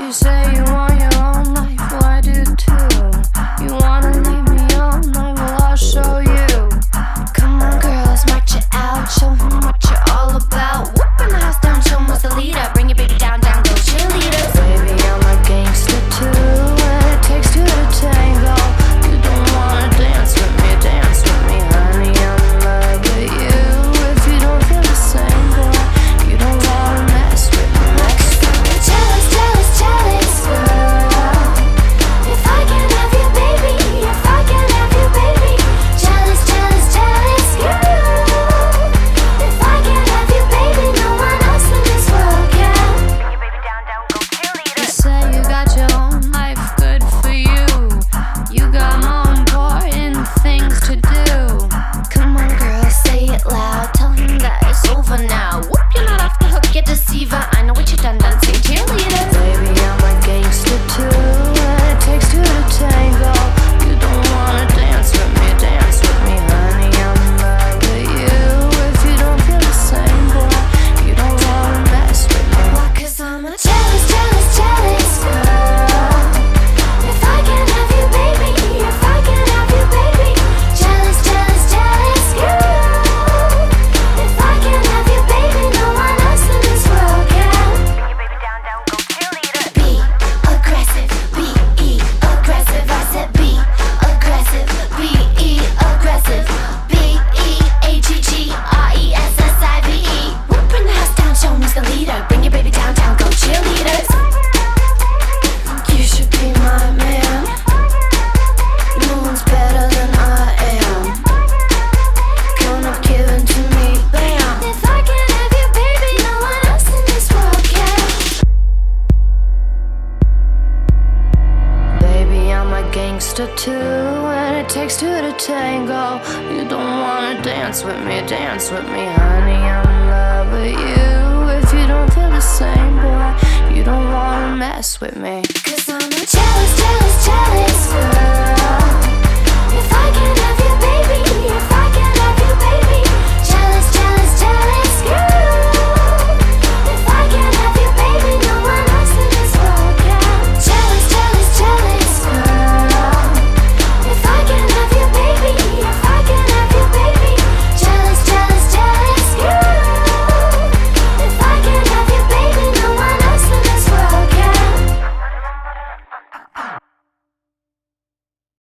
You say you want your own life, why do too? over now. just a two, and it takes two to tango. You don't wanna dance with me, dance with me, honey. I'm in love with you. If you don't feel the same, boy, you don't wanna mess with me.